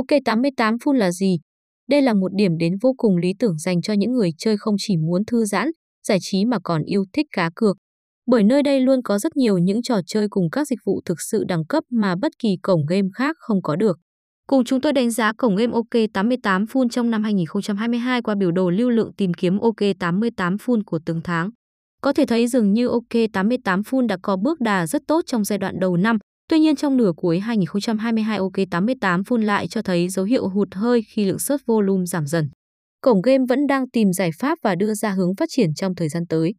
OK88 Full là gì? Đây là một điểm đến vô cùng lý tưởng dành cho những người chơi không chỉ muốn thư giãn, giải trí mà còn yêu thích cá cược. Bởi nơi đây luôn có rất nhiều những trò chơi cùng các dịch vụ thực sự đẳng cấp mà bất kỳ cổng game khác không có được. Cùng chúng tôi đánh giá cổng game OK88 Full trong năm 2022 qua biểu đồ lưu lượng tìm kiếm OK88 Full của từng tháng. Có thể thấy dường như OK88 Full đã có bước đà rất tốt trong giai đoạn đầu năm, tuy nhiên trong nửa cuối 2022 OK88 phun lại cho thấy dấu hiệu hụt hơi khi lượng search volume giảm dần. Cổng game vẫn đang tìm giải pháp và đưa ra hướng phát triển trong thời gian tới.